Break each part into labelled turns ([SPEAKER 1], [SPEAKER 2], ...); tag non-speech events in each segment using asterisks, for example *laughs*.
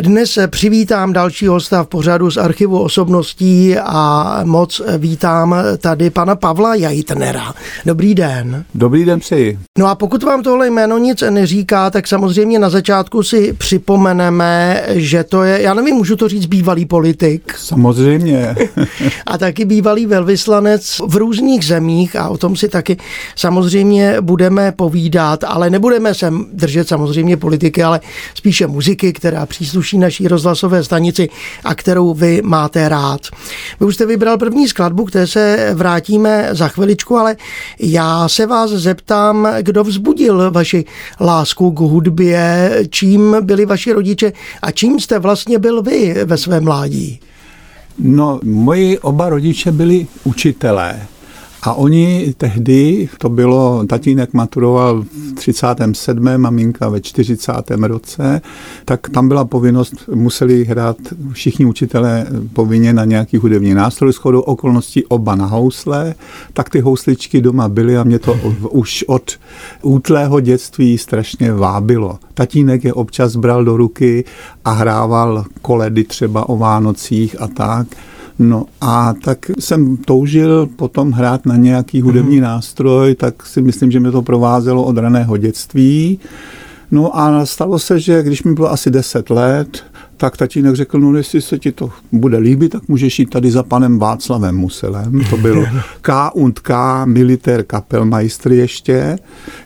[SPEAKER 1] Dnes přivítám dalšího hosta v pořadu z archivu osobností a moc vítám tady pana Pavla Jajtnera. Dobrý den.
[SPEAKER 2] Dobrý den přeji.
[SPEAKER 1] No a pokud vám tohle jméno nic neříká, tak samozřejmě na začátku si připomeneme, že to je, já nevím, můžu to říct, bývalý politik.
[SPEAKER 2] Samozřejmě. *laughs*
[SPEAKER 1] a taky bývalý velvyslanec v různých zemích a o tom si taky samozřejmě budeme povídat, ale nebudeme se držet samozřejmě politiky, ale spíše muziky, která přísluší přísluší naší rozhlasové stanici a kterou vy máte rád. Vy už jste vybral první skladbu, které se vrátíme za chviličku, ale já se vás zeptám, kdo vzbudil vaši lásku k hudbě, čím byli vaši rodiče a čím jste vlastně byl vy ve svém mládí?
[SPEAKER 2] No, moji oba rodiče byli učitelé. A oni tehdy, to bylo, tatínek maturoval v 37., maminka ve 40. roce, tak tam byla povinnost, museli hrát všichni učitelé povinně na nějaký hudební nástroj, shodou okolností oba na housle, tak ty housličky doma byly a mě to už od útlého dětství strašně vábilo. Tatínek je občas bral do ruky a hrával koledy třeba o Vánocích a tak. No a tak jsem toužil potom hrát na nějaký hudební mm. nástroj, tak si myslím, že mě to provázelo od raného dětství. No a stalo se, že když mi bylo asi 10 let, tak tatínek řekl, no jestli se ti to bude líbit, tak můžeš jít tady za panem Václavem Muselem. To byl *laughs* K und K Militär Kapelmeister ještě,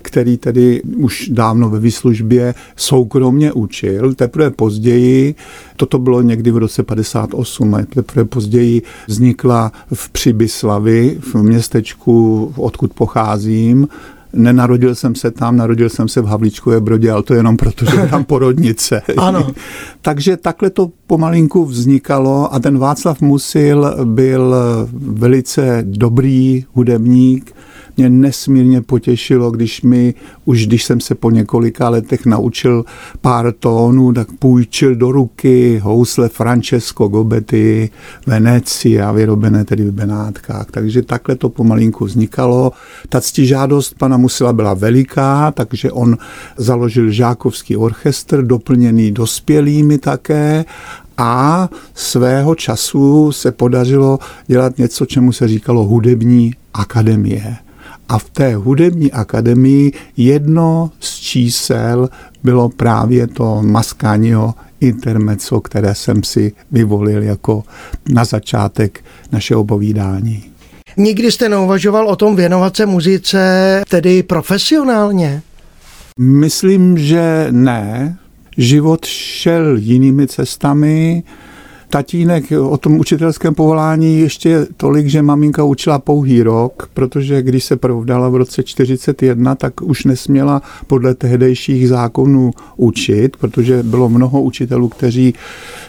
[SPEAKER 2] který tedy už dávno ve výslužbě soukromně učil. Teprve později, toto bylo někdy v roce 58, a teprve později vznikla v Přibyslavi, v městečku, odkud pocházím, Nenarodil jsem se tam, narodil jsem se v Havlíčkové Brodě, ale to jenom proto, že je tam porodnice. *laughs*
[SPEAKER 1] ano. *laughs*
[SPEAKER 2] Takže takhle to pomalinku vznikalo a ten Václav Musil byl velice dobrý hudebník, mě nesmírně potěšilo, když mi, už když jsem se po několika letech naučil pár tónů, tak půjčil do ruky housle Francesco Gobetti, Venecia, vyrobené tedy v Benátkách. Takže takhle to pomalinku vznikalo. Ta ctižádost pana Musila byla veliká, takže on založil žákovský orchestr, doplněný dospělými také a svého času se podařilo dělat něco, čemu se říkalo hudební akademie. A v té hudební akademii jedno z čísel bylo právě to Mascagno intermezzo, které jsem si vyvolil jako na začátek našeho povídání.
[SPEAKER 1] Nikdy jste neuvažoval o tom věnovat se muzice tedy profesionálně?
[SPEAKER 2] Myslím, že ne. Život šel jinými cestami tatínek o tom učitelském povolání ještě tolik, že maminka učila pouhý rok, protože když se provdala v roce 41, tak už nesměla podle tehdejších zákonů učit, protože bylo mnoho učitelů, kteří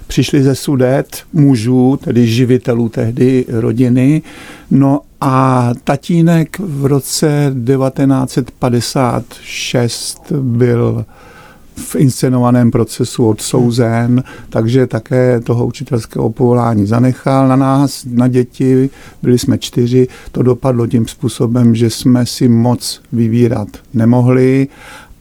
[SPEAKER 2] přišli ze sudet mužů, tedy živitelů tehdy rodiny. No a tatínek v roce 1956 byl v inscenovaném procesu odsouzen, takže také toho učitelského povolání zanechal na nás, na děti, byli jsme čtyři, to dopadlo tím způsobem, že jsme si moc vyvírat nemohli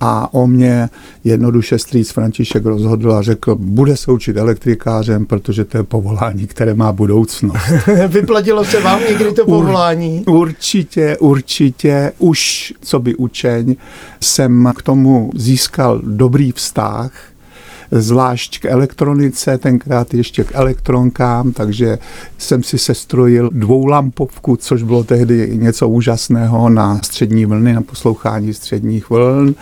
[SPEAKER 2] a o mě jednoduše strýc František rozhodl a řekl, bude se učit elektrikářem, protože to je povolání, které má budoucnost. *laughs*
[SPEAKER 1] Vyplatilo se vám někdy to povolání?
[SPEAKER 2] Ur, určitě, určitě. Už co by učeň jsem k tomu získal dobrý vztah zvlášť k elektronice, tenkrát ještě k elektronkám, takže jsem si sestrojil dvoulampovku, což bylo tehdy něco úžasného na střední vlny, na poslouchání středních vln.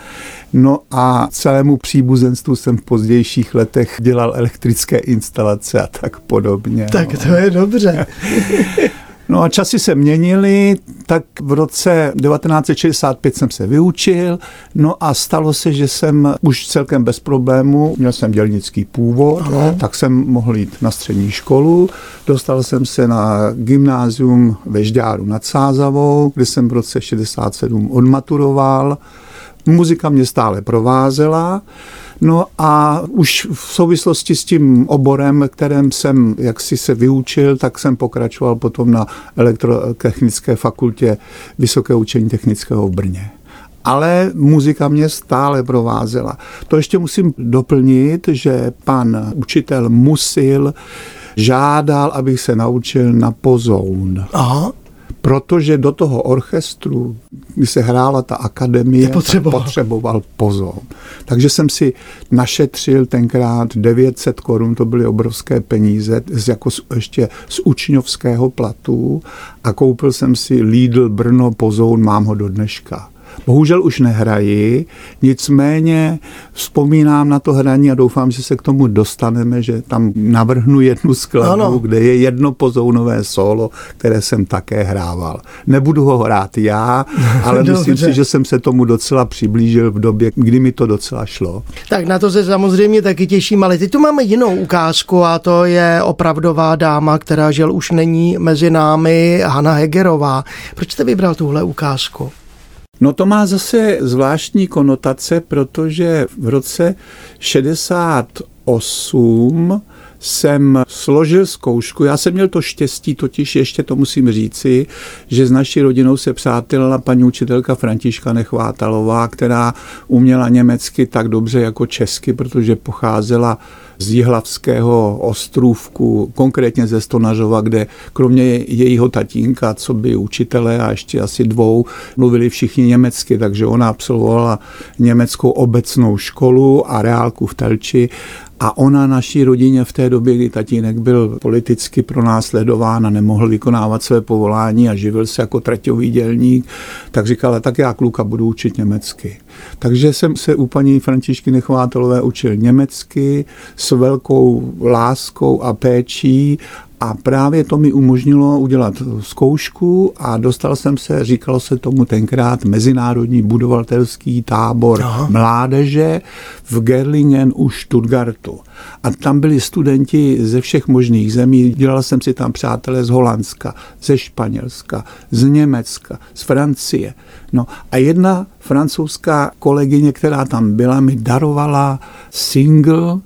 [SPEAKER 2] No a celému příbuzenstvu jsem v pozdějších letech dělal elektrické instalace a tak podobně.
[SPEAKER 1] Tak no. to je dobře. *laughs*
[SPEAKER 2] No a časy se měnily, tak v roce 1965 jsem se vyučil, no a stalo se, že jsem už celkem bez problému, měl jsem dělnický původ, Aha. tak jsem mohl jít na střední školu, dostal jsem se na gymnázium ve Žďáru nad Sázavou, kde jsem v roce 67 odmaturoval, muzika mě stále provázela, No a už v souvislosti s tím oborem, kterém jsem jaksi se vyučil, tak jsem pokračoval potom na elektrotechnické fakultě Vysoké učení technického v Brně ale muzika mě stále provázela. To ještě musím doplnit, že pan učitel musil žádal, abych se naučil na pozoun.
[SPEAKER 1] Aha
[SPEAKER 2] protože do toho orchestru, kdy se hrála ta akademie, potřeboval. potřeboval pozor. Takže jsem si našetřil tenkrát 900 korun, to byly obrovské peníze, z, jako z, ještě z učňovského platu a koupil jsem si Lidl Brno pozoun, mám ho do dneška. Bohužel už nehraji, nicméně vzpomínám na to hraní a doufám, že se k tomu dostaneme, že tam navrhnu jednu skladbu, ano. kde je jedno pozounové solo, které jsem také hrával. Nebudu ho hrát já, *laughs* ale myslím si, že jsem se tomu docela přiblížil v době, kdy mi to docela šlo.
[SPEAKER 1] Tak na to se samozřejmě taky těším, ale teď tu máme jinou ukázku a to je opravdová dáma, která žel už není mezi námi, Hanna Hegerová. Proč jste vybral tuhle ukázku?
[SPEAKER 2] No to má zase zvláštní konotace, protože v roce 68 jsem složil zkoušku. Já jsem měl to štěstí, totiž ještě to musím říci, že s naší rodinou se přátelila paní učitelka Františka Nechvátalová, která uměla německy tak dobře jako česky, protože pocházela z Jihlavského ostrůvku, konkrétně ze Stonařova, kde kromě jejího tatínka, co by učitele a ještě asi dvou, mluvili všichni německy, takže ona absolvovala německou obecnou školu a reálku v Telči a ona naší rodině v té době, kdy tatínek byl politicky pronásledován a nemohl vykonávat své povolání a živil se jako traťový dělník, tak říkala, tak já kluka budu učit německy. Takže jsem se u paní Františky Nechvátelové učil německy s velkou láskou a péčí a právě to mi umožnilo udělat zkoušku a dostal jsem se, říkalo se tomu tenkrát, Mezinárodní budovatelský tábor Aha. mládeže v Gerlingen u Stuttgartu. A tam byli studenti ze všech možných zemí. Dělal jsem si tam přátelé z Holandska, ze Španělska, z Německa, z Francie. No a jedna francouzská kolegyně, která tam byla, mi darovala single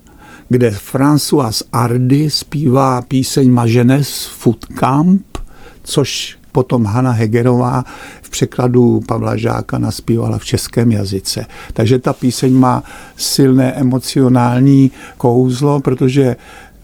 [SPEAKER 2] kde François Ardy zpívá píseň Maženes Food Camp, což potom Hanna Hegerová v překladu Pavla Žáka naspívala v českém jazyce. Takže ta píseň má silné emocionální kouzlo, protože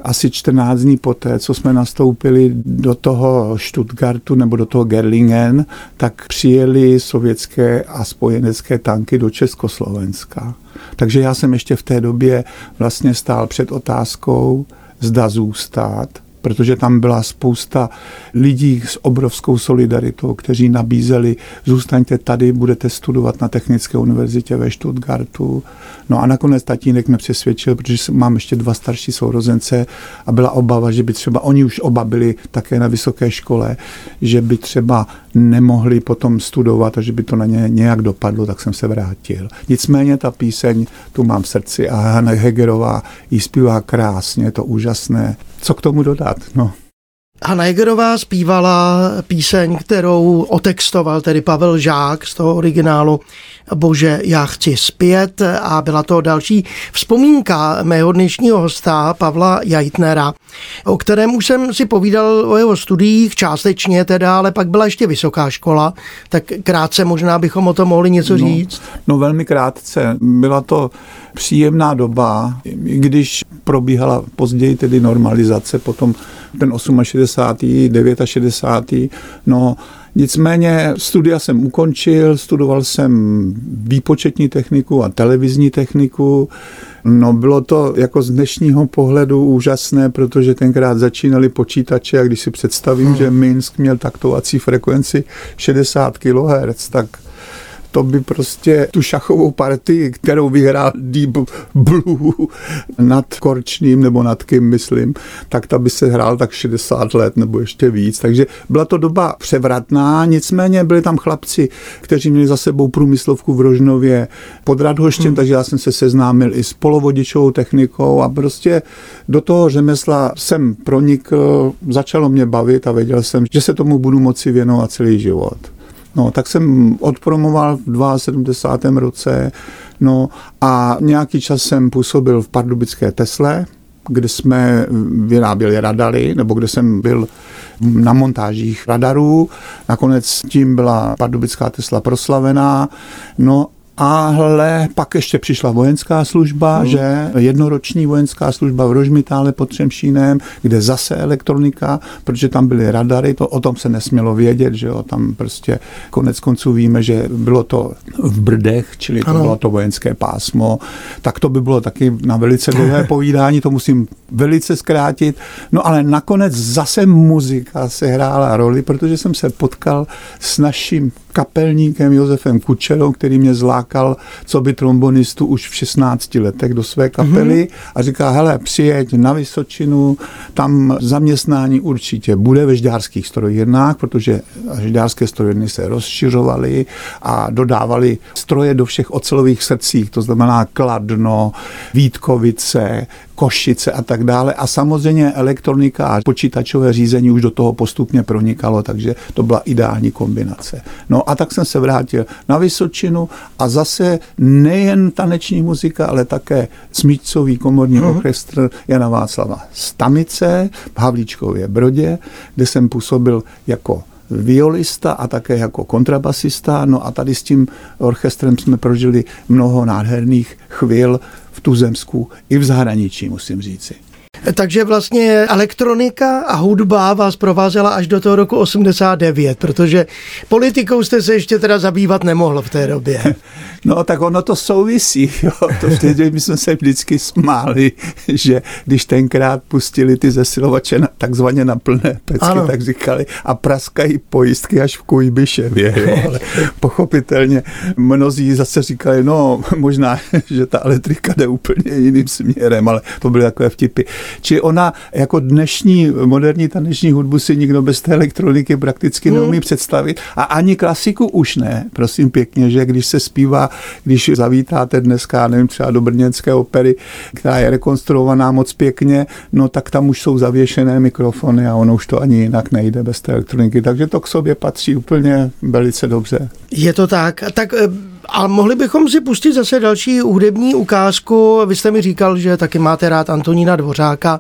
[SPEAKER 2] asi 14 dní poté, co jsme nastoupili do toho Stuttgartu nebo do toho Gerlingen, tak přijeli sovětské a spojenecké tanky do Československa. Takže já jsem ještě v té době vlastně stál před otázkou, zda zůstat protože tam byla spousta lidí s obrovskou solidaritou, kteří nabízeli, zůstaňte tady, budete studovat na Technické univerzitě ve Stuttgartu. No a nakonec tatínek mě přesvědčil, protože mám ještě dva starší sourozence a byla obava, že by třeba oni už oba byli také na vysoké škole, že by třeba nemohli potom studovat a že by to na ně nějak dopadlo, tak jsem se vrátil. Nicméně ta píseň tu mám v srdci a Hanna Hegerová ji zpívá krásně, je to úžasné. Co k tomu dodat? No.
[SPEAKER 1] Hanna Hegerová zpívala píseň, kterou otextoval tedy Pavel Žák z toho originálu Bože, já chci zpět a byla to další vzpomínka mého dnešního hosta Pavla Jajtnera, o kterém už jsem si povídal o jeho studiích, částečně teda, ale pak byla ještě vysoká škola, tak krátce možná bychom o tom mohli něco
[SPEAKER 2] no,
[SPEAKER 1] říct.
[SPEAKER 2] No velmi krátce. Byla to příjemná doba, když probíhala později tedy normalizace, potom ten 68. 69. No Nicméně studia jsem ukončil, studoval jsem výpočetní techniku a televizní techniku. No bylo to jako z dnešního pohledu úžasné, protože tenkrát začínali počítače a když si představím, hmm. že Minsk měl taktovací frekvenci 60 kHz, tak to by prostě tu šachovou partii, kterou vyhrál Deep Blue nad Korčným nebo nad kým, myslím, tak ta by se hrál tak 60 let nebo ještě víc. Takže byla to doba převratná, nicméně byli tam chlapci, kteří měli za sebou průmyslovku v Rožnově pod Radhoštěm, hmm. takže já jsem se seznámil i s polovodičovou technikou a prostě do toho řemesla jsem pronikl, začalo mě bavit a věděl jsem, že se tomu budu moci věnovat celý život. No, tak jsem odpromoval v 72. roce, no a nějaký čas jsem působil v pardubické Tesle, kde jsme vyráběli radary, nebo kde jsem byl na montážích radarů. Nakonec tím byla pardubická Tesla proslavená. No ale pak ještě přišla vojenská služba, hmm. že jednoroční vojenská služba v Rožmitále pod Třemšínem, kde zase elektronika, protože tam byly radary, to o tom se nesmělo vědět, že jo, tam prostě konec konců víme, že bylo to v Brdech, čili to ano. bylo to vojenské pásmo, tak to by bylo taky na velice dlouhé *laughs* povídání, to musím velice zkrátit, no ale nakonec zase muzika se hrála roli, protože jsem se potkal s naším kapelníkem Josefem Kučerou, který mě zlákal, co by trombonistu už v 16 letech do své kapely mm-hmm. a říká, hele, přijeď na Vysočinu, tam zaměstnání určitě bude ve žďárských strojírnách, protože žďárské strojírny se rozšiřovaly a dodávali stroje do všech ocelových srdcích, to znamená Kladno, Vítkovice, Košice a tak dále. A samozřejmě elektronika a počítačové řízení už do toho postupně pronikalo, takže to byla ideální kombinace. No a tak jsem se vrátil na Vysočinu a zase nejen taneční muzika, ale také smíčcový komorní uh-huh. orchestr Jana Václava Stamice v Havlíčkově Brodě, kde jsem působil jako violista a také jako kontrabasista. No a tady s tím orchestrem jsme prožili mnoho nádherných chvil v Tuzemsku i v zahraničí, musím říci.
[SPEAKER 1] Takže vlastně elektronika a hudba vás provázela až do toho roku 89, protože politikou jste se ještě teda zabývat nemohl v té době. *laughs*
[SPEAKER 2] No tak ono to souvisí. Jo. To vtedy my jsme se vždycky smáli, že když tenkrát pustili ty zesilovače na, takzvaně na plné pecky, ano. tak říkali a praskají pojistky až v Kujbiševě. *laughs* Jo. Ale pochopitelně mnozí zase říkali, no možná, *laughs* že ta elektrika jde úplně jiným směrem, ale to byly takové vtipy. Či ona jako dnešní moderní taneční hudbu si nikdo bez té elektroniky prakticky hmm. neumí představit a ani klasiku už ne. Prosím pěkně, že když se zpívá, když zavítáte dneska, nevím, třeba do Brněnské opery, která je rekonstruovaná moc pěkně, no tak tam už jsou zavěšené mikrofony a ono už to ani jinak nejde bez té elektroniky. Takže to k sobě patří úplně velice dobře.
[SPEAKER 1] Je to tak. Tak eh, a mohli bychom si pustit zase další hudební ukázku. Vy jste mi říkal, že taky máte rád Antonína Dvořáka,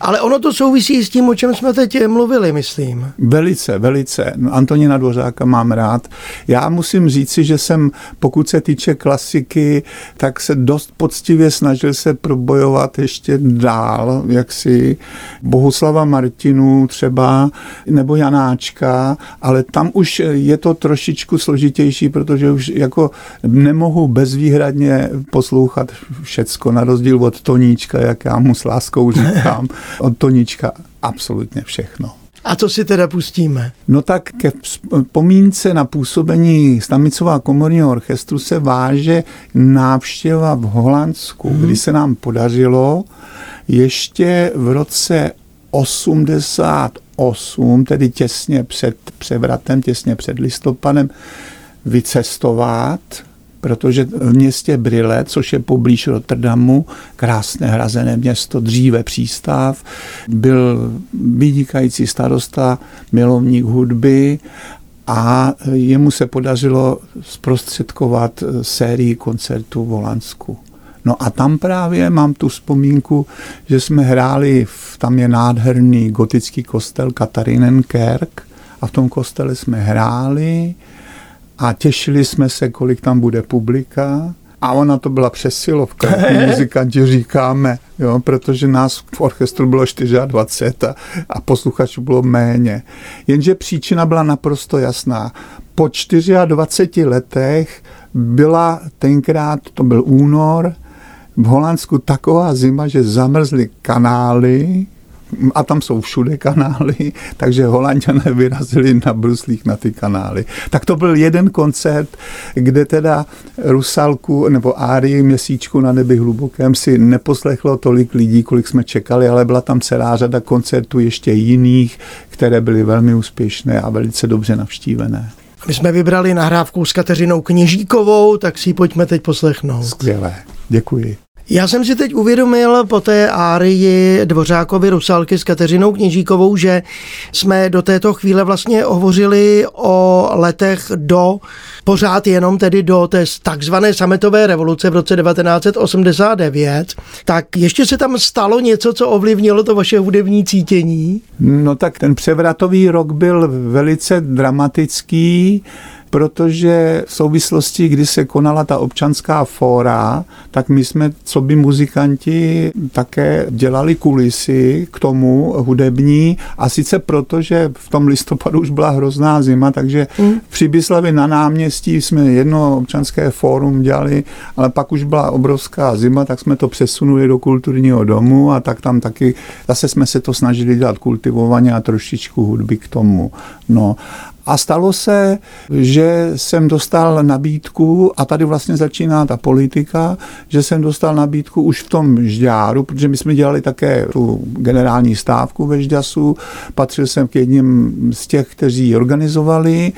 [SPEAKER 1] ale ono to souvisí s tím, o čem jsme teď mluvili, myslím.
[SPEAKER 2] Velice, velice. Antonína Dvořáka mám rád. Já musím říci, že jsem, pokud se týče klasiky, tak se dost poctivě snažil se probojovat ještě dál, jak si Bohuslava Martinu třeba, nebo Janáčka, ale tam už je to trošičku složitější, protože už jako nemohu bezvýhradně poslouchat všecko, na rozdíl od Toníčka, jak já mu s láskou říkám. *laughs* Od Toníčka absolutně všechno.
[SPEAKER 1] A co si teda pustíme?
[SPEAKER 2] No tak ke vzpomínce na působení Stamicová komorního orchestru se váže návštěva v Holandsku, hmm. kdy se nám podařilo ještě v roce 88, tedy těsně před převratem, těsně před listopadem, vycestovat, protože v městě Brille, což je poblíž Rotterdamu, krásné hrazené město, dříve přístav, byl vynikající starosta, milovník hudby a jemu se podařilo zprostředkovat sérii koncertů v Holandsku. No a tam právě mám tu vzpomínku, že jsme hráli, tam je nádherný gotický kostel Katarinenkerk a v tom kostele jsme hráli a těšili jsme se, kolik tam bude publika. A ona to byla přesilovka, jako *laughs* muzikanti říkáme, jo, protože nás v orchestru bylo 24 a, a posluchačů bylo méně. Jenže příčina byla naprosto jasná. Po 24 letech byla tenkrát, to byl únor, v Holandsku taková zima, že zamrzly kanály, a tam jsou všude kanály, *laughs* takže holanděné vyrazili na bruslích na ty kanály. Tak to byl jeden koncert, kde teda Rusalku nebo Árii Měsíčku na nebi hlubokém si neposlechlo tolik lidí, kolik jsme čekali, ale byla tam celá řada koncertů ještě jiných, které byly velmi úspěšné a velice dobře navštívené.
[SPEAKER 1] My jsme vybrali nahrávku s Kateřinou Kněžíkovou, tak si ji pojďme teď poslechnout.
[SPEAKER 2] Skvělé, děkuji.
[SPEAKER 1] Já jsem si teď uvědomil po té árii Dvořákovi Rusalky s Kateřinou Kněžíkovou, že jsme do této chvíle vlastně hovořili o letech do pořád jenom tedy do té takzvané sametové revoluce v roce 1989. Tak ještě se tam stalo něco, co ovlivnilo to vaše hudební cítění?
[SPEAKER 2] No tak ten převratový rok byl velice dramatický protože v souvislosti, kdy se konala ta občanská fóra, tak my jsme, co by muzikanti, také dělali kulisy k tomu hudební a sice proto, že v tom listopadu už byla hrozná zima, takže mm. při Byslavě na náměstí jsme jedno občanské fórum dělali, ale pak už byla obrovská zima, tak jsme to přesunuli do kulturního domu a tak tam taky, zase jsme se to snažili dělat kultivovaně a trošičku hudby k tomu. No a stalo se, že jsem dostal nabídku, a tady vlastně začíná ta politika, že jsem dostal nabídku už v tom žďáru, protože my jsme dělali také tu generální stávku ve žďasu, patřil jsem k jedním z těch, kteří ji organizovali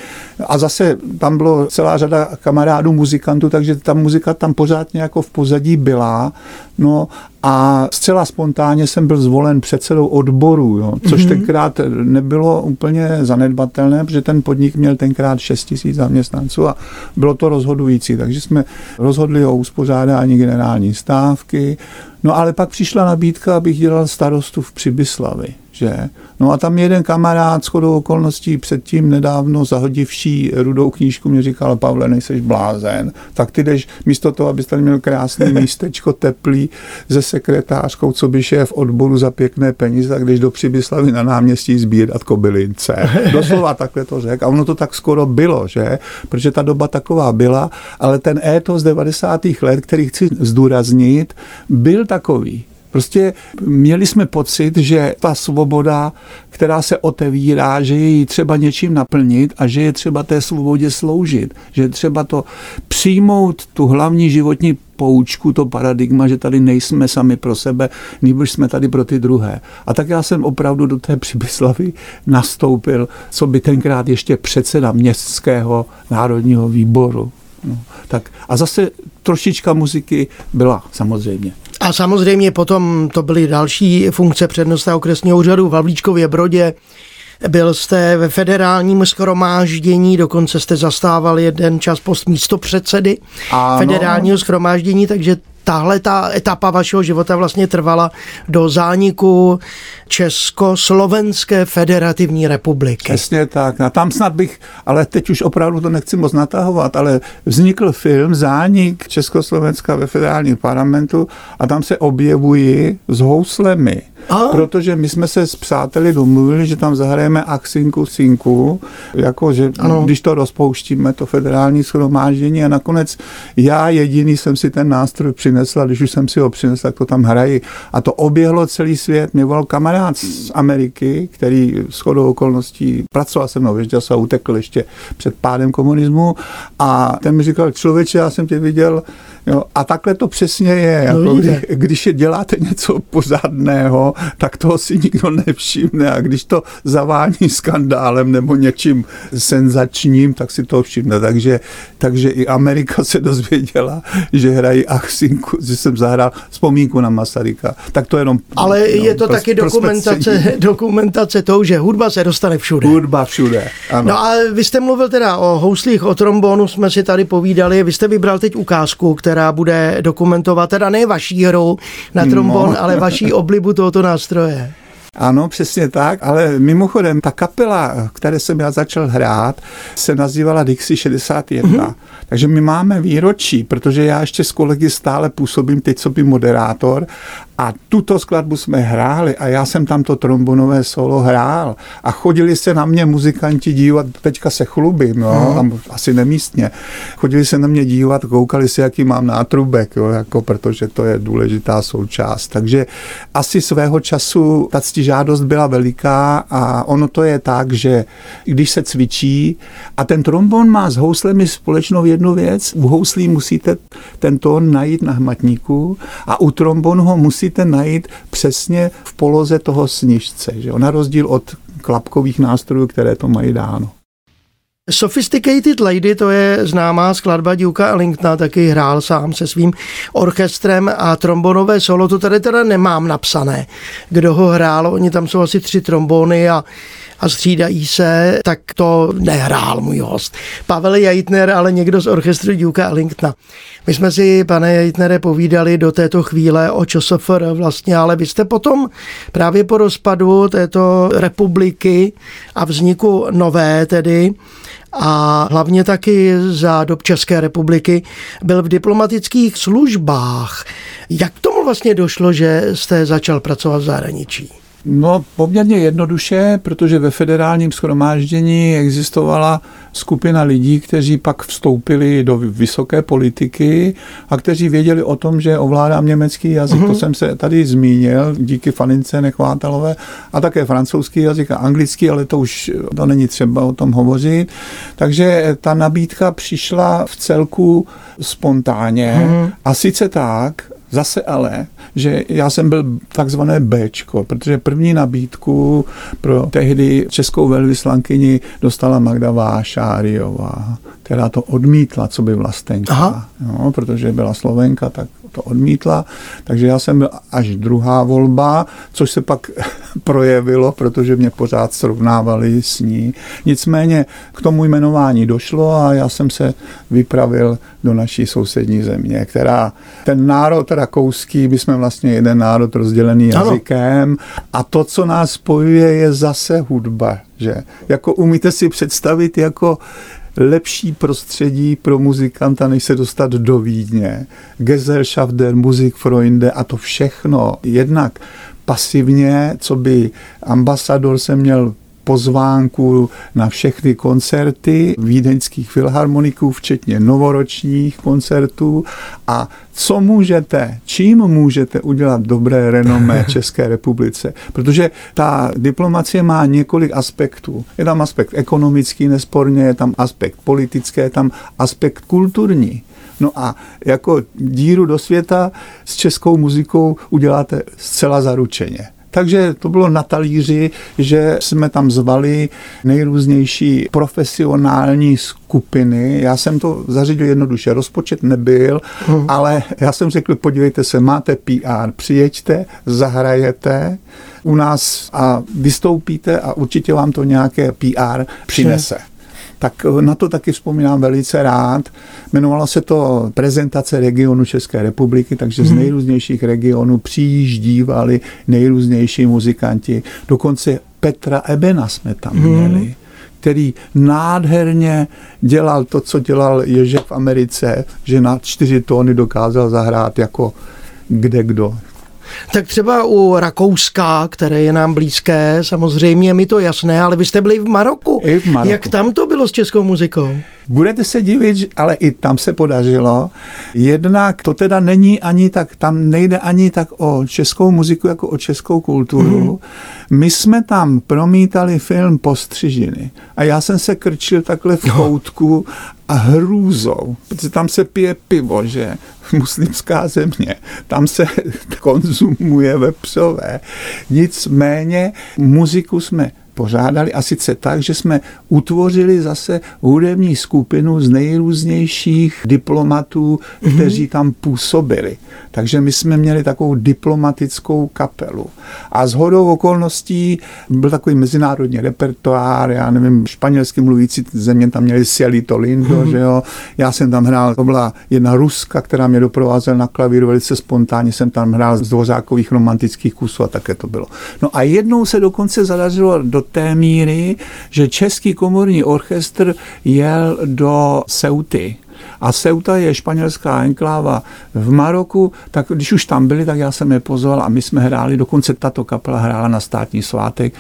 [SPEAKER 2] a zase tam bylo celá řada kamarádů muzikantů, takže ta muzika tam pořád nějak v pozadí byla. No a zcela spontánně jsem byl zvolen předsedou odboru, jo, což mm-hmm. tenkrát nebylo úplně zanedbatelné, protože ten podnik měl tenkrát 6 tisíc zaměstnanců a bylo to rozhodující, takže jsme rozhodli o uspořádání generální stávky, no ale pak přišla nabídka, abych dělal starostu v Přibyslavi že? No a tam jeden kamarád shodou okolností předtím nedávno zahodivší rudou knížku mě říkal, Pavle, nejseš blázen, tak ty jdeš místo toho, abys tady měl krásný *laughs* místečko teplý se sekretářkou, co by šéf odboru za pěkné peníze, tak jdeš do Přibyslavy na náměstí sbírat kobylince. Doslova takhle to řekl. A ono to tak skoro bylo, že? Protože ta doba taková byla, ale ten étos 90. let, který chci zdůraznit, byl takový Prostě měli jsme pocit, že ta svoboda, která se otevírá, že je jí třeba něčím naplnit a že je třeba té svobodě sloužit. Že je třeba to přijmout tu hlavní životní poučku, to paradigma, že tady nejsme sami pro sebe, nebož jsme tady pro ty druhé. A tak já jsem opravdu do té Přibyslavy nastoupil, co by tenkrát ještě předseda městského národního výboru. No, tak a zase trošička muziky byla samozřejmě.
[SPEAKER 1] A samozřejmě potom to byly další funkce přednosta okresního úřadu v Havlíčkově Brodě. Byl jste ve federálním schromáždění, dokonce jste zastával jeden čas post místo předsedy ano. federálního schromáždění, takže tahle ta etapa vašeho života vlastně trvala do zániku Československé federativní republiky.
[SPEAKER 2] Přesně tak. A tam snad bych, ale teď už opravdu to nechci moc natahovat, ale vznikl film Zánik Československa ve federálním parlamentu a tam se objevují s houslemi. A? Protože my jsme se s přáteli domluvili, že tam zahrajeme Axinku Sinku, jako že ano. když to rozpouštíme, to federální shromáždění a nakonec já jediný jsem si ten nástroj přinesl a když už jsem si ho přinesl, tak to tam hraji. A to oběhlo celý svět. Mě volal kamarád z Ameriky, který s chodou okolností pracoval se mnou, věděl a utekl ještě před pádem komunismu a ten mi říkal, člověče, já jsem tě viděl Jo, a takhle to přesně je. No jako kdy, když děláte něco pořádného, tak toho si nikdo nevšimne. A když to zavání skandálem nebo něčím senzačním, tak si to všimne. Takže, takže i Amerika se dozvěděla, že hrají Achsinku, že jsem zahrál vzpomínku na Masaryka. Tak to jenom...
[SPEAKER 1] Ale no, je to pro, taky dokumentace, *laughs* dokumentace toho, že hudba se dostane všude.
[SPEAKER 2] Hudba všude, ano.
[SPEAKER 1] No a vy jste mluvil teda o houslích, o trombonu jsme si tady povídali. Vy jste vybral teď ukázku, která která bude dokumentovat teda ne vaší hru na trombon, no. ale vaší oblibu tohoto nástroje.
[SPEAKER 2] Ano, přesně tak, ale mimochodem ta kapela, které jsem já začal hrát, se nazývala Dixie 61. Mm-hmm. Takže my máme výročí, protože já ještě s kolegy stále působím teď co by moderátor a tuto skladbu jsme hráli a já jsem tam to trombonové solo hrál a chodili se na mě muzikanti dívat, teďka se chlubím, jo, mm. asi nemístně. Chodili se na mě dívat, koukali si, jaký mám nátrubek, jo, jako, protože to je důležitá součást. Takže asi svého času ta žádost byla veliká a ono to je tak, že když se cvičí a ten trombon má s houslemi společnou jednu věc, u houslí musíte ten tón najít na hmatníku a u trombonu ho musíte musíte najít přesně v poloze toho snižce, že jo? na rozdíl od klapkových nástrojů, které to mají dáno.
[SPEAKER 1] Sophisticated Lady, to je známá skladba Duka Ellingtona, taky hrál sám se svým orchestrem a trombonové solo, to tady teda nemám napsané, kdo ho hrál, oni tam jsou asi tři trombony a a střídají se, tak to nehrál můj host. Pavel Jajtner, ale někdo z orchestru Duka Ellingtona. My jsme si, pane Jajtnere, povídali do této chvíle o ČSFR vlastně, ale vy jste potom právě po rozpadu této republiky a vzniku nové tedy a hlavně taky za dob České republiky byl v diplomatických službách. Jak tomu vlastně došlo, že jste začal pracovat v zahraničí?
[SPEAKER 2] No poměrně jednoduše, protože ve federálním schromáždění existovala skupina lidí, kteří pak vstoupili do vysoké politiky a kteří věděli o tom, že ovládám německý jazyk, uh-huh. to mhm. jsem se tady zmínil, díky Fanince Nechvátalové, a také francouzský jazyk a anglický, ale to už to není třeba o tom hovořit. Takže ta nabídka přišla v celku spontánně uh-huh. a sice tak, Zase ale, že já jsem byl takzvané Bčko, protože první nabídku pro tehdy českou velvyslankyni dostala Magda Vášáriová, která to odmítla, co by vlastenka. Aha. No, protože byla Slovenka, tak to odmítla, takže já jsem byl až druhá volba, což se pak *laughs* projevilo, protože mě pořád srovnávali s ní. Nicméně k tomu jmenování došlo a já jsem se vypravil do naší sousední země, která ten národ rakouský, my jsme vlastně jeden národ rozdělený jazykem ano. a to, co nás spojuje, je zase hudba. Že? Jako umíte si představit jako lepší prostředí pro muzikanta, než se dostat do Vídně. Gesellschaft der Musikfreunde a to všechno. Jednak pasivně, co by ambasador se měl pozvánku na všechny koncerty vídeňských filharmoniků, včetně novoročních koncertů a co můžete, čím můžete udělat dobré renomé *laughs* České republice. Protože ta diplomacie má několik aspektů. Je tam aspekt ekonomický nesporně, je tam aspekt politický, je tam aspekt kulturní. No a jako díru do světa s českou muzikou uděláte zcela zaručeně. Takže to bylo na talíři, že jsme tam zvali nejrůznější profesionální skupiny. Já jsem to zařídil jednoduše. Rozpočet nebyl, hmm. ale já jsem řekl, podívejte se, máte PR, přijeďte, zahrajete u nás a vystoupíte a určitě vám to nějaké PR přinese tak na to taky vzpomínám velice rád. Jmenovalo se to prezentace regionu České republiky, takže z mhm. nejrůznějších regionů přijíždívali nejrůznější muzikanti. Dokonce Petra Ebena jsme tam mhm. měli který nádherně dělal to, co dělal Ježek v Americe, že na čtyři tóny dokázal zahrát jako kde kdo.
[SPEAKER 1] Tak třeba u Rakouska, které je nám blízké, samozřejmě mi to jasné, ale vy jste byli v Maroku.
[SPEAKER 2] I v Maroku.
[SPEAKER 1] Jak tam to bylo s českou muzikou?
[SPEAKER 2] Budete se divit, ale i tam se podařilo. Jednak to teda není ani tak, tam nejde ani tak o českou muziku, jako o českou kulturu. Mm. My jsme tam promítali film Postřižiny a já jsem se krčil takhle v koutku a hrůzou, protože tam se pije pivo, že *laughs* muslimská země, tam se *laughs* konzumuje vepřové. Nicméně muziku jsme pořádali a sice tak, že jsme utvořili zase hudební skupinu z nejrůznějších diplomatů, mhm. kteří tam působili. Takže my jsme měli takovou diplomatickou kapelu. A z hodou okolností byl takový mezinárodní repertoár, já nevím, španělsky mluvící země tam měli Cielito Lindo, mm-hmm. že jo. Já jsem tam hrál, to byla jedna Ruska, která mě doprovázela na klavíru velice spontánně, jsem tam hrál z dvořákových romantických kusů a také to bylo. No a jednou se dokonce zadařilo do té míry, že Český komorní orchestr jel do Seuty a Ceuta je španělská enkláva v Maroku, tak když už tam byli, tak já jsem je pozval a my jsme hráli, dokonce tato kapela hrála na státní svátek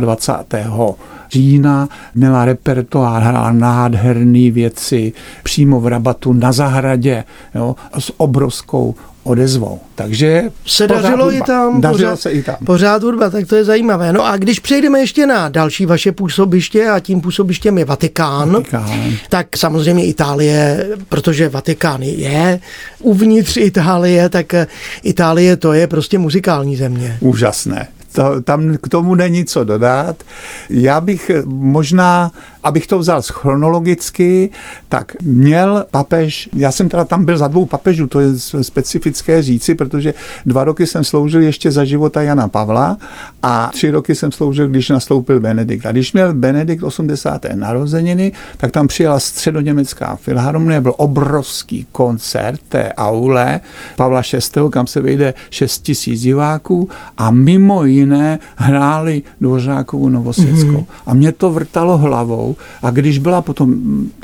[SPEAKER 2] 28. října, měla repertoár, hrála nádherné věci přímo v Rabatu na zahradě jo, s obrovskou odezvou. Takže
[SPEAKER 1] se dařilo hudba. i tam.
[SPEAKER 2] Dařilo pořád, se i tam.
[SPEAKER 1] Pořád hudba, tak to je zajímavé. No a když přejdeme ještě na další vaše působiště a tím působištěm je Vatikán, Vatikán. tak samozřejmě Itálie, protože Vatikán je uvnitř Itálie, tak Itálie to je prostě muzikální země.
[SPEAKER 2] Úžasné. To, tam k tomu není co dodat. Já bych možná abych to vzal chronologicky, tak měl papež, já jsem teda tam byl za dvou papežů, to je specifické říci, protože dva roky jsem sloužil ještě za života Jana Pavla a tři roky jsem sloužil, když nastoupil Benedikt. A když měl Benedikt 80. narozeniny, tak tam přijela středoněmecká filharmonie, byl obrovský koncert té aule Pavla VI., kam se vejde 6 tisíc diváků a mimo jiné hráli Dvořákovu Novosvětskou. Mm-hmm. A mě to vrtalo hlavou a když byla potom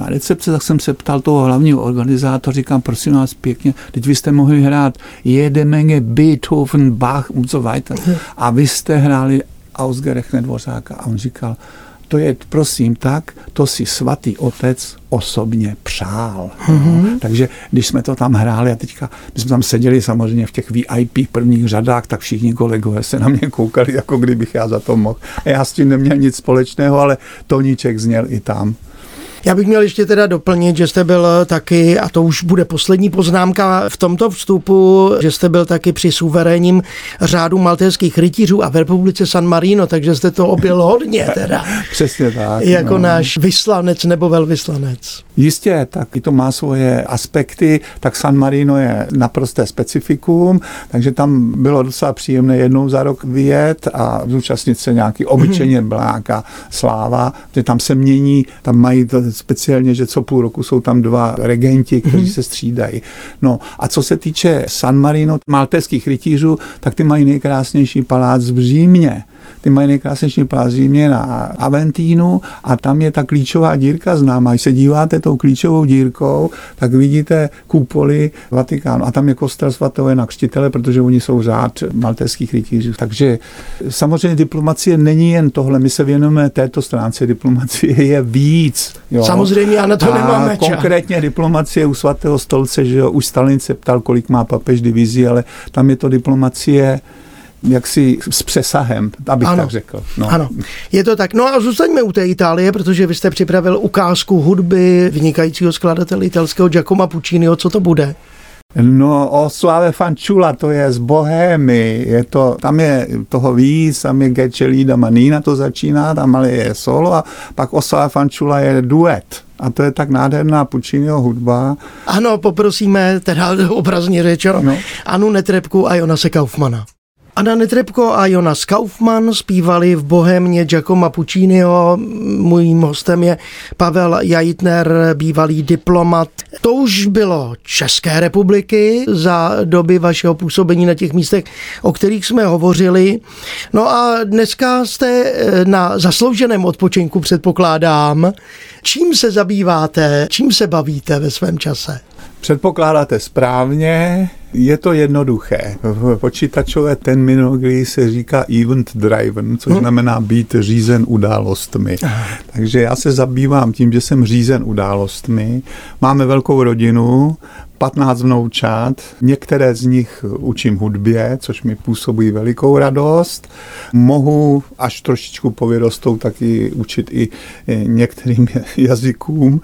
[SPEAKER 2] na recepce, tak jsem se ptal toho hlavního organizátora, říkám, prosím vás pěkně, teď vy jste mohli hrát jede Menge Beethoven, Bach und so weiter. A vy jste hráli Ausgerechnet Dvořáka. A on říkal, to je, prosím, tak, to si svatý otec osobně přál. Mm-hmm. Takže když jsme to tam hráli a teďka, my jsme tam seděli samozřejmě v těch VIP prvních řadách, tak všichni kolegové se na mě koukali, jako kdybych já za to mohl. A já s tím neměl nic společného, ale Toníček zněl i tam.
[SPEAKER 1] Já bych měl ještě teda doplnit, že jste byl taky, a to už bude poslední poznámka v tomto vstupu, že jste byl taky při suverénním řádu maltéských rytířů a v republice San Marino, takže jste to objel hodně teda. *laughs*
[SPEAKER 2] Přesně tak.
[SPEAKER 1] Jako no. náš vyslanec nebo velvyslanec.
[SPEAKER 2] Jistě, tak i to má svoje aspekty, tak San Marino je naprosté specifikum, takže tam bylo docela příjemné jednou za rok vyjet a zúčastnit se nějaký *laughs* obyčejně bláka sláva, že tam se mění, tam mají to speciálně, že co půl roku jsou tam dva regenti, kteří mm-hmm. se střídají. No a co se týče San Marino, maltéských rytířů, tak ty mají nejkrásnější palác v Římě ty mají nejkrásnější palác Římě na Aventínu a tam je ta klíčová dírka známá. Když se díváte tou klíčovou dírkou, tak vidíte kupoly Vatikánu a tam je kostel svatého Jana Křtitele, protože oni jsou řád maltéských rytířů. Takže samozřejmě diplomacie není jen tohle, my se věnujeme této stránce, diplomacie je víc.
[SPEAKER 1] Jo. Samozřejmě, já na to a nemáme
[SPEAKER 2] čas. Konkrétně diplomacie u svatého stolce, že jo, už Stalin se ptal, kolik má papež divizí, ale tam je to diplomacie jaksi s přesahem, abych ano. tak řekl.
[SPEAKER 1] No. Ano, je to tak. No a zůstaňme u té Itálie, protože vy jste připravil ukázku hudby vynikajícího skladatele italského Giacomo Pucciniho. Co to bude?
[SPEAKER 2] No, o Suave Fanciulla, to je z Bohémy, je to, tam je toho víc, tam je Geccelida Manina, to začíná, tam ale je solo a pak o Suave Fanciulla je duet. A to je tak nádherná Pucciniho hudba.
[SPEAKER 1] Ano, poprosíme, teda *laughs* obrazně řečeno, no. Anu Netrebku a Jonase Kaufmana. Anna Netrebko a Jonas Kaufmann zpívali v Bohemě Giacomo Pucciniho. Mým hostem je Pavel Jajitner, bývalý diplomat. To už bylo České republiky za doby vašeho působení na těch místech, o kterých jsme hovořili. No a dneska jste eh, na zaslouženém odpočinku, předpokládám. Čím se zabýváte, čím se bavíte ve svém čase?
[SPEAKER 2] Předpokládáte správně, je to jednoduché. V počítačové terminologii se říká event driven, což hm. znamená být řízen událostmi. Takže já se zabývám tím, že jsem řízen událostmi. Máme velkou rodinu, 15 vnoučat, některé z nich učím hudbě, což mi působí velikou radost. Mohu až trošičku povědostou taky učit i některým *laughs* jazykům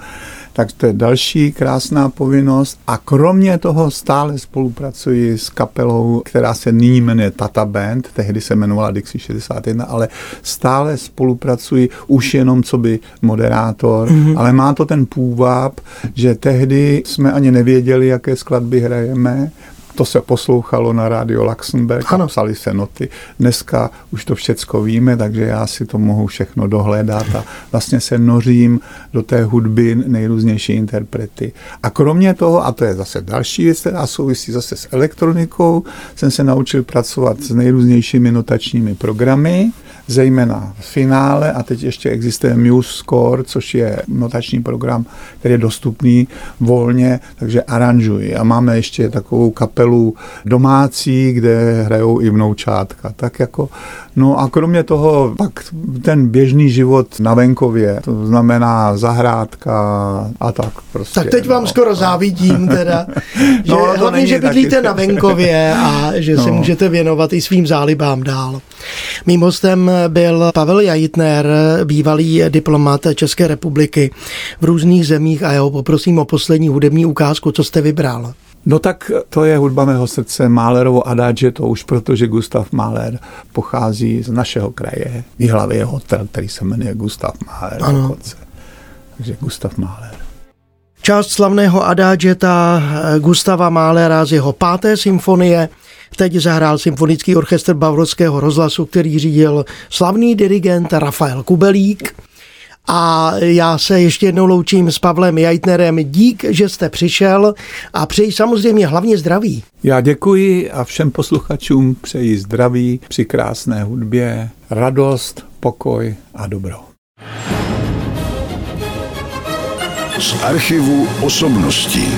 [SPEAKER 2] tak to je další krásná povinnost. A kromě toho stále spolupracuji s kapelou, která se nyní jmenuje Tata Band, tehdy se jmenovala Dixie 61, ale stále spolupracuji už jenom co by moderátor, mm-hmm. ale má to ten půvab, že tehdy jsme ani nevěděli, jaké skladby hrajeme, to se poslouchalo na rádio Luxemburg ano. a psali se noty. Dneska už to všecko víme, takže já si to mohu všechno dohledat a vlastně se nořím do té hudby nejrůznější interprety. A kromě toho, a to je zase další věc, která souvisí zase s elektronikou, jsem se naučil pracovat s nejrůznějšími notačními programy, zejména v finále a teď ještě existuje Muse Score, což je notační program, který je dostupný volně, takže aranžuji. A máme ještě takovou kapelu domácí, kde hrajou i vnoučátka. Tak jako, no a kromě toho pak ten běžný život na venkově, to znamená zahrádka a tak prostě.
[SPEAKER 1] Tak teď vám
[SPEAKER 2] no.
[SPEAKER 1] skoro závidím *laughs* teda, že no, hlavně, že bydlíte taky. na venkově a že no. se můžete věnovat i svým zálibám dál. Mým hostem byl Pavel Jajitner, bývalý diplomat České republiky v různých zemích a já ho poprosím o poslední hudební ukázku, co jste vybral.
[SPEAKER 2] No tak to je hudba mého srdce, Málerovo Adagio, to už protože Gustav Mahler pochází z našeho kraje. V hlavě je hotel, který se jmenuje Gustav Mahler. Ano. Takže Gustav Mahler.
[SPEAKER 1] Část slavného adážeta Gustava Mahlera z jeho páté symfonie Teď zahrál symfonický orchestr Bavorského rozhlasu, který řídil slavný dirigent Rafael Kubelík. A já se ještě jednou loučím s Pavlem Jajtnerem. Dík, že jste přišel a přeji samozřejmě hlavně zdraví.
[SPEAKER 2] Já děkuji a všem posluchačům přeji zdraví při krásné hudbě, radost, pokoj a dobro.
[SPEAKER 3] Z archivu osobností.